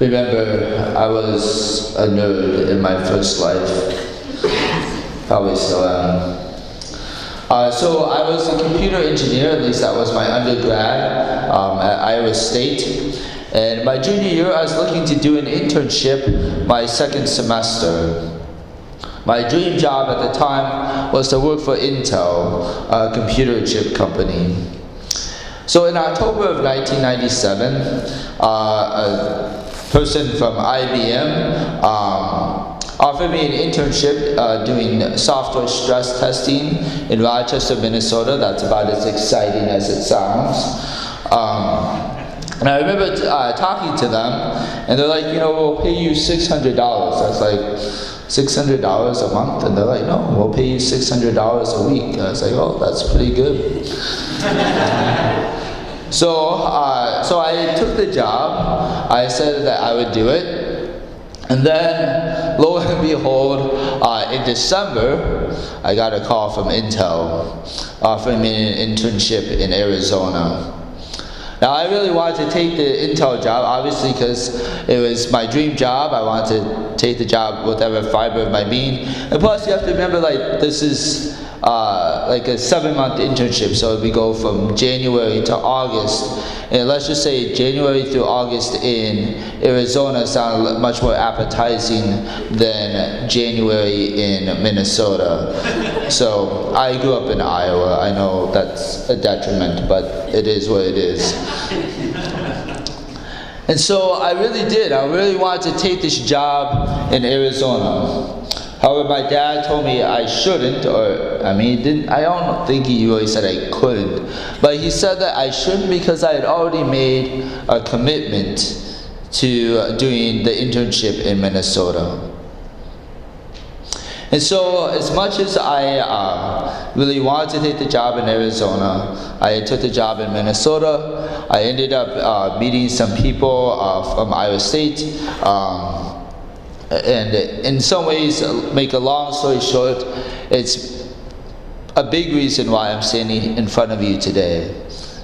remember I was a nerd in my first life. Probably still am. Uh, so I was a computer engineer, at least that was my undergrad um, at Iowa State. And my junior year, I was looking to do an internship my second semester. My dream job at the time was to work for Intel, a computer chip company. So in October of 1997, uh, a person from IBM um, offered me an internship uh, doing software stress testing in Rochester, Minnesota. That's about as exciting as it sounds. Um, and I remember uh, talking to them, and they're like, you know, we'll pay you $600. I was like, $600 a month? And they're like, no, we'll pay you $600 a week. I was like, oh, that's pretty good. so, uh, so I took the job. I said that I would do it. And then, lo and behold, uh, in December, I got a call from Intel offering me an internship in Arizona. Now, I really wanted to take the Intel job, obviously, because it was my dream job. I wanted to take the job with every fiber of my being. And plus, you have to remember, like, this is uh, like a seven month internship. So we go from January to August. And let's just say January through August in Arizona sounds much more appetizing than January in Minnesota. so I grew up in Iowa. I know that's a detriment, but it is what it is. And so I really did. I really wanted to take this job in Arizona. However, my dad told me I shouldn't, or I mean, didn't. I don't think he really said I couldn't, but he said that I shouldn't because I had already made a commitment to doing the internship in Minnesota. And so, as much as I uh, really wanted to take the job in Arizona, I took the job in Minnesota. I ended up uh, meeting some people uh, from Iowa State. Um, and in some ways, make a long story short, it's a big reason why I'm standing in front of you today.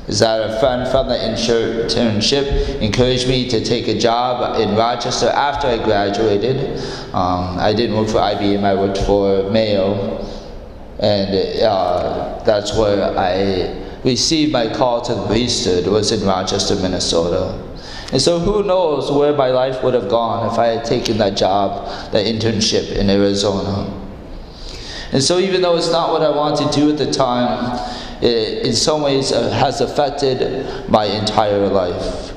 Is that a friend from the internship encouraged me to take a job in Rochester after I graduated. Um, I didn't work for IBM, I worked for Mayo, and uh, that's where I received my call to the priesthood, was in Rochester, Minnesota. And so who knows where my life would have gone if I had taken that job, that internship in Arizona. And so even though it's not what I wanted to do at the time, it in some ways uh, has affected my entire life.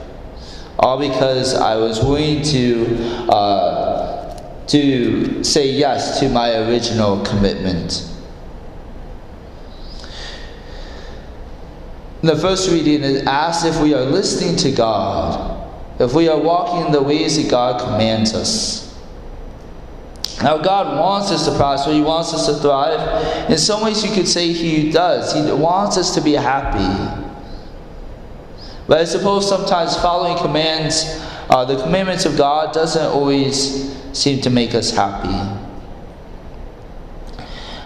All because I was willing to, uh, to say yes to my original commitment. The first reading is asked if we are listening to God if we are walking in the ways that God commands us. Now, God wants us to prosper, He wants us to thrive. In some ways, you could say He does. He wants us to be happy. But I suppose sometimes following commands, uh, the commandments of God, doesn't always seem to make us happy.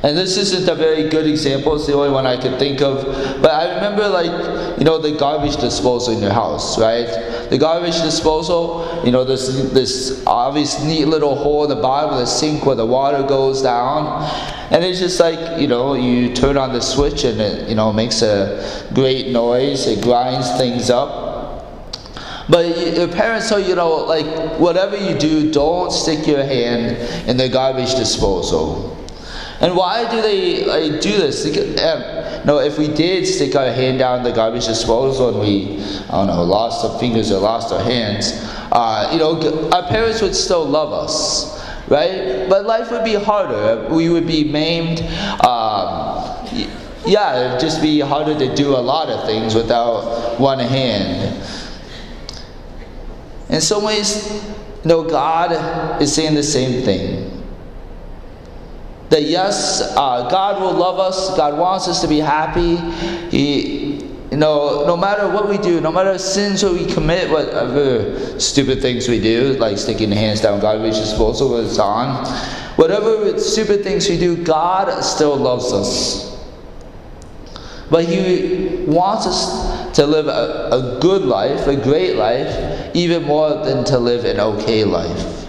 And this isn't a very good example, it's the only one I could think of. But I remember, like, you know, the garbage disposal in your house, right? The garbage disposal, you know, this, this obvious neat little hole in the bottom of the sink where the water goes down. And it's just like, you know, you turn on the switch and it, you know, makes a great noise, it grinds things up. But your parents tell you, you know, like, whatever you do, don't stick your hand in the garbage disposal. And why do they like, do this? Um, no, if we did stick our hand down the garbage disposal and we, I don't know, lost our fingers or lost our hands, uh, you know, our parents would still love us, right? But life would be harder. We would be maimed. Um, yeah, it'd just be harder to do a lot of things without one hand. In some ways, you know, God is saying the same thing that yes, uh, God will love us. God wants us to be happy. He, you know, no matter what we do, no matter sins that we commit, whatever stupid things we do, like sticking the hands down garbage disposal when it's on, whatever stupid things we do, God still loves us. But He wants us to live a, a good life, a great life, even more than to live an okay life.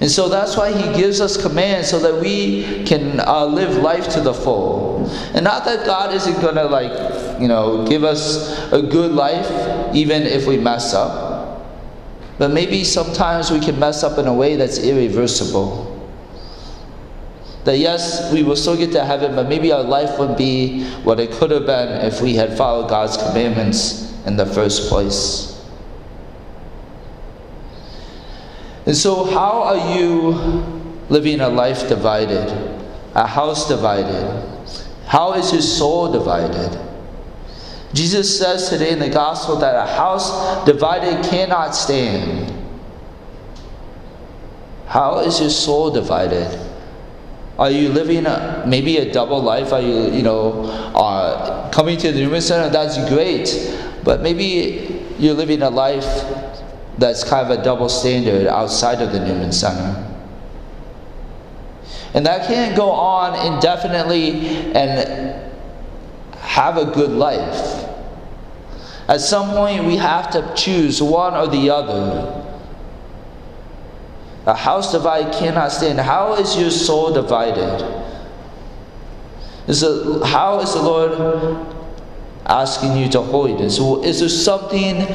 And so that's why he gives us commands so that we can uh, live life to the full. And not that God isn't going to, like, you know, give us a good life even if we mess up. But maybe sometimes we can mess up in a way that's irreversible. That yes, we will still get to heaven, but maybe our life wouldn't be what it could have been if we had followed God's commandments in the first place. And so, how are you living a life divided, a house divided? How is your soul divided? Jesus says today in the gospel that a house divided cannot stand. How is your soul divided? Are you living a, maybe a double life? Are you, you know, uh, coming to the Newman Center? That's great. But maybe you're living a life that's kind of a double standard outside of the Newman Center. And that can't go on indefinitely and have a good life. At some point, we have to choose one or the other. A house divided cannot stand. How is your soul divided? Is it, how is the Lord asking you to holiness? Is there something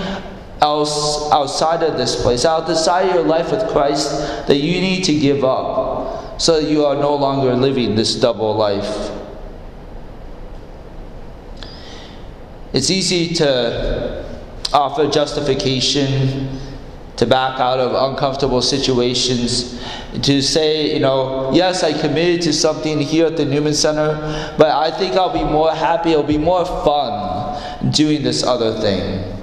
else outside of this place, outside of your life with Christ, that you need to give up so that you are no longer living this double life. It's easy to offer justification, to back out of uncomfortable situations, to say, you know, yes, I committed to something here at the Newman Center, but I think I'll be more happy, it'll be more fun doing this other thing.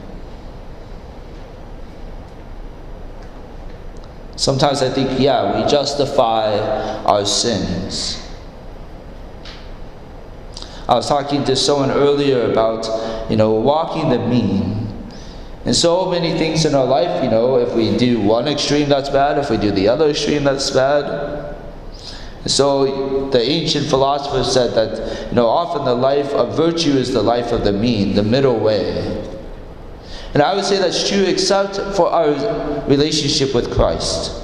Sometimes I think, yeah, we justify our sins. I was talking to someone earlier about, you know, walking the mean. And so many things in our life, you know, if we do one extreme, that's bad. If we do the other extreme, that's bad. And so the ancient philosophers said that, you know, often the life of virtue is the life of the mean, the middle way. And I would say that's true except for our relationship with Christ.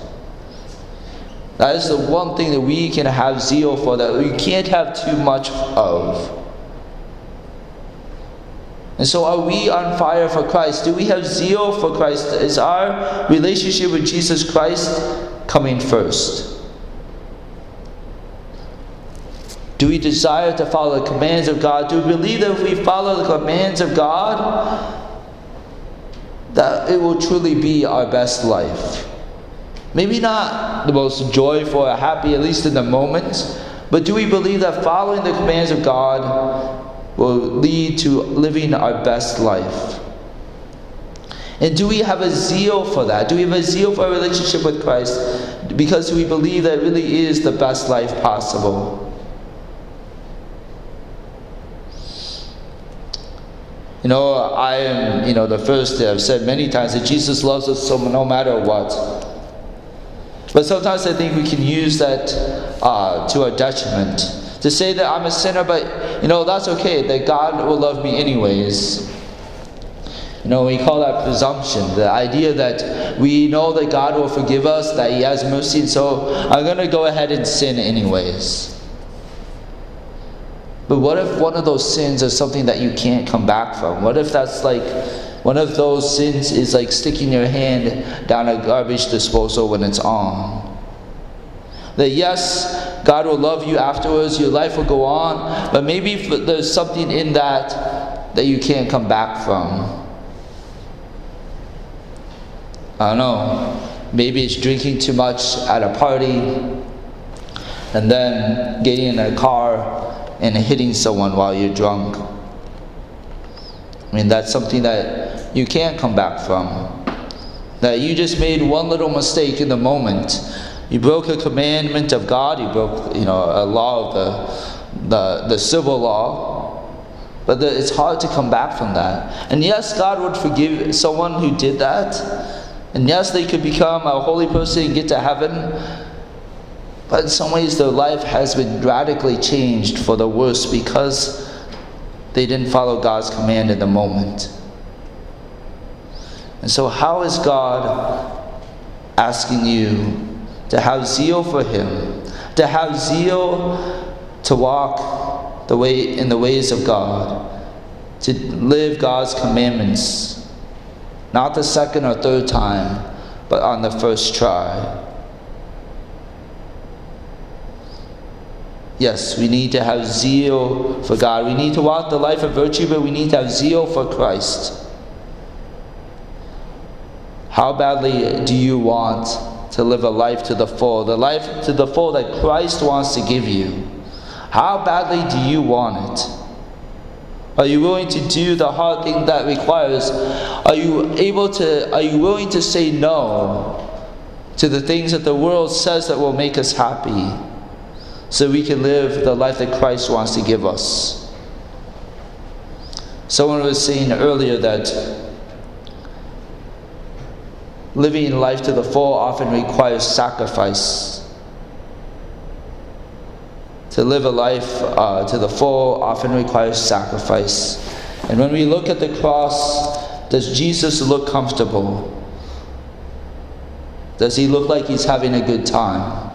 That is the one thing that we can have zeal for, that we can't have too much of. And so, are we on fire for Christ? Do we have zeal for Christ? Is our relationship with Jesus Christ coming first? Do we desire to follow the commands of God? Do we believe that if we follow the commands of God, that it will truly be our best life. Maybe not the most joyful or happy, at least in the moment, but do we believe that following the commands of God will lead to living our best life? And do we have a zeal for that? Do we have a zeal for a relationship with Christ? Because we believe that really is the best life possible. You know, I am, you know, the first, I've said many times that Jesus loves us so no matter what. But sometimes I think we can use that uh, to our detriment. To say that I'm a sinner, but, you know, that's okay, that God will love me anyways. You know, we call that presumption. The idea that we know that God will forgive us, that He has mercy, and so I'm going to go ahead and sin anyways. But what if one of those sins is something that you can't come back from? What if that's like one of those sins is like sticking your hand down a garbage disposal when it's on? That yes, God will love you afterwards, your life will go on, but maybe there's something in that that you can't come back from. I don't know. Maybe it's drinking too much at a party and then getting in a car and hitting someone while you're drunk. I mean, that's something that you can't come back from. That you just made one little mistake in the moment. You broke a commandment of God, you broke, you know, a law of the, the, the civil law. But the, it's hard to come back from that. And yes, God would forgive someone who did that. And yes, they could become a holy person and get to heaven. But in some ways, their life has been radically changed for the worse because they didn't follow God's command in the moment. And so, how is God asking you to have zeal for Him, to have zeal to walk the way in the ways of God, to live God's commandments, not the second or third time, but on the first try? Yes, we need to have zeal for God. We need to walk the life of virtue, but we need to have zeal for Christ. How badly do you want to live a life to the full, the life to the full that Christ wants to give you? How badly do you want it? Are you willing to do the hard thing that requires? Are you able to are you willing to say no to the things that the world says that will make us happy? So we can live the life that Christ wants to give us. Someone was saying earlier that living life to the full often requires sacrifice. To live a life uh, to the full often requires sacrifice. And when we look at the cross, does Jesus look comfortable? Does he look like he's having a good time?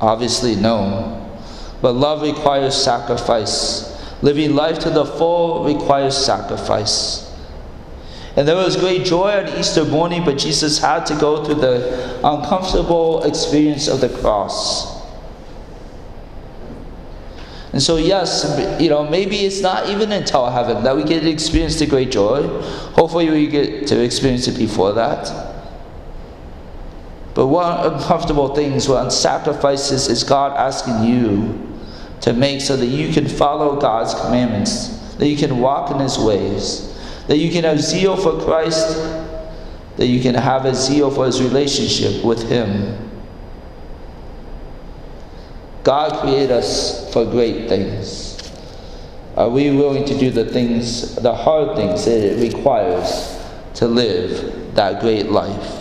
Obviously, no. But love requires sacrifice. Living life to the full requires sacrifice. And there was great joy on Easter morning, but Jesus had to go through the uncomfortable experience of the cross. And so, yes, you know, maybe it's not even until heaven that we get to experience the great joy. Hopefully, we get to experience it before that. But what uncomfortable things, what sacrifices is God asking you to make so that you can follow God's commandments, that you can walk in His ways, that you can have zeal for Christ, that you can have a zeal for His relationship with Him. God created us for great things. Are we willing to do the things, the hard things that it requires to live that great life?